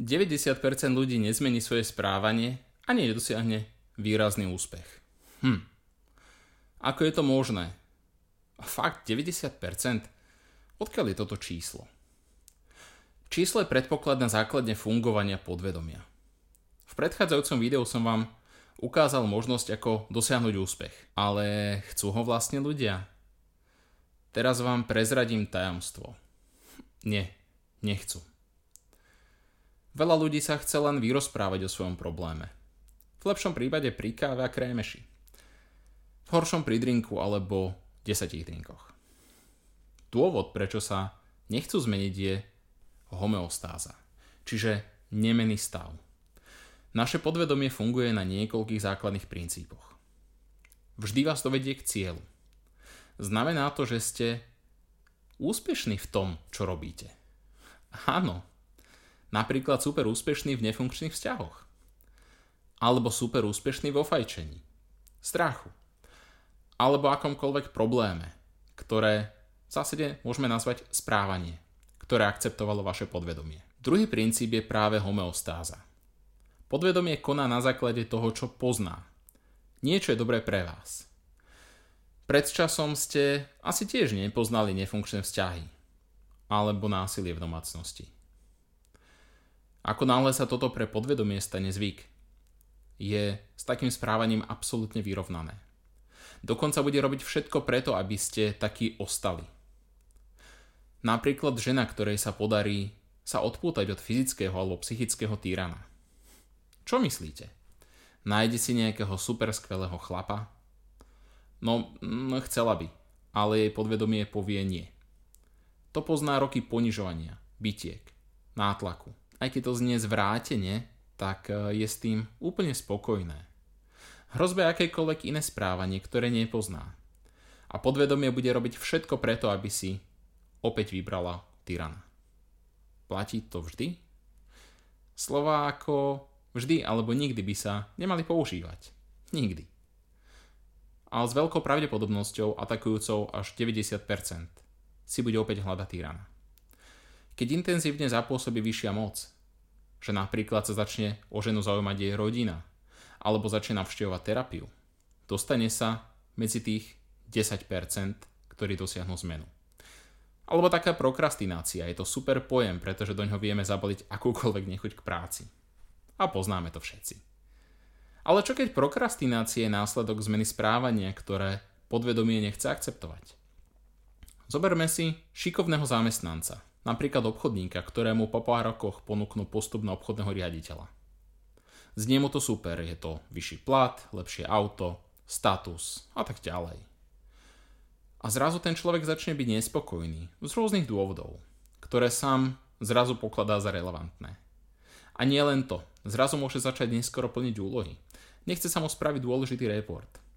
90% ľudí nezmení svoje správanie a nedosiahne výrazný úspech. Hm. Ako je to možné? Fakt 90%? Odkiaľ je toto číslo? Číslo je predpoklad na základne fungovania podvedomia. V predchádzajúcom videu som vám ukázal možnosť, ako dosiahnuť úspech. Ale chcú ho vlastne ľudia? Teraz vám prezradím tajomstvo. Nie, nechcú. Veľa ľudí sa chce len vyrozprávať o svojom probléme. V lepšom prípade pri káve a krémeši. V horšom pri drinku alebo desatich drinkoch. Dôvod, prečo sa nechcú zmeniť je homeostáza, čiže nemený stav. Naše podvedomie funguje na niekoľkých základných princípoch. Vždy vás dovedie k cieľu. Znamená to, že ste úspešní v tom, čo robíte. Áno, Napríklad super úspešný v nefunkčných vzťahoch. Alebo super úspešný vo fajčení. Strachu. Alebo akomkoľvek probléme, ktoré v zásade môžeme nazvať správanie, ktoré akceptovalo vaše podvedomie. Druhý princíp je práve homeostáza. Podvedomie koná na základe toho, čo pozná. Niečo je dobré pre vás. Pred časom ste asi tiež nepoznali nefunkčné vzťahy alebo násilie v domácnosti. Ako náhle sa toto pre podvedomie stane zvyk, je s takým správaním absolútne vyrovnané. Dokonca bude robiť všetko preto, aby ste takí ostali. Napríklad žena, ktorej sa podarí sa odpútať od fyzického alebo psychického týrana. Čo myslíte? Nájde si nejakého super skvelého chlapa? No, no, chcela by, ale jej podvedomie povie nie. To pozná roky ponižovania, bytiek, nátlaku, aj keď to znie zvrátene, tak e, je s tým úplne spokojné. Hrozbe akékoľvek iné správanie, ktoré nepozná. A podvedomie bude robiť všetko preto, aby si opäť vybrala tyrana. Platí to vždy? Slova ako vždy alebo nikdy by sa nemali používať. Nikdy. Ale s veľkou pravdepodobnosťou atakujúcou až 90% si bude opäť hľadať tyrana keď intenzívne zapôsobí vyššia moc, že napríklad sa začne o ženu zaujímať jej rodina, alebo začne navštevovať terapiu, dostane sa medzi tých 10%, ktorí dosiahnu zmenu. Alebo taká prokrastinácia, je to super pojem, pretože do ňoho vieme zabaliť akúkoľvek nechuť k práci. A poznáme to všetci. Ale čo keď prokrastinácia je následok zmeny správania, ktoré podvedomie nechce akceptovať? Zoberme si šikovného zamestnanca, napríklad obchodníka, ktorému po pár rokoch ponúknú postup na obchodného riaditeľa. Znie mu to super, je to vyšší plat, lepšie auto, status a tak ďalej. A zrazu ten človek začne byť nespokojný z rôznych dôvodov, ktoré sám zrazu pokladá za relevantné. A nie len to, zrazu môže začať neskoro plniť úlohy. Nechce sa mu spraviť dôležitý report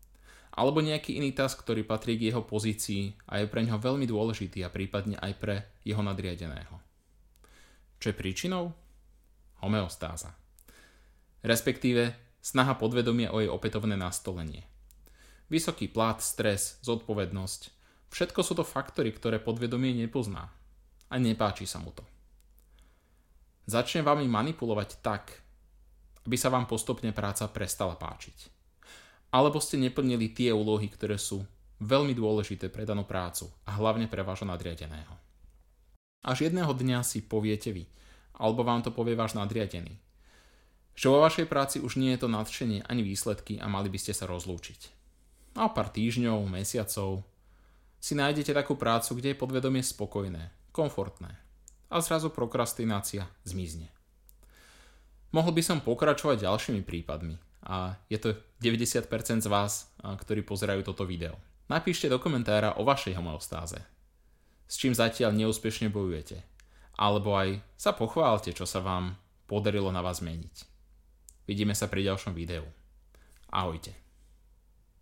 alebo nejaký iný task, ktorý patrí k jeho pozícii a je pre neho veľmi dôležitý a prípadne aj pre jeho nadriadeného. Čo je príčinou? Homeostáza. Respektíve snaha podvedomia o jej opätovné nastolenie. Vysoký plat, stres, zodpovednosť, všetko sú to faktory, ktoré podvedomie nepozná. A nepáči sa mu to. Začne vami manipulovať tak, aby sa vám postupne práca prestala páčiť alebo ste neplnili tie úlohy, ktoré sú veľmi dôležité pre danú prácu a hlavne pre vášho nadriadeného. Až jedného dňa si poviete vy, alebo vám to povie váš nadriadený, že vo vašej práci už nie je to nadšenie ani výsledky a mali by ste sa rozlúčiť. A o pár týždňov, mesiacov si nájdete takú prácu, kde je podvedomie spokojné, komfortné a zrazu prokrastinácia zmizne. Mohol by som pokračovať ďalšími prípadmi, a je to 90% z vás, ktorí pozerajú toto video. Napíšte do komentára o vašej homeostáze. S čím zatiaľ neúspešne bojujete. Alebo aj sa pochválte, čo sa vám podarilo na vás zmeniť. Vidíme sa pri ďalšom videu. Ahojte.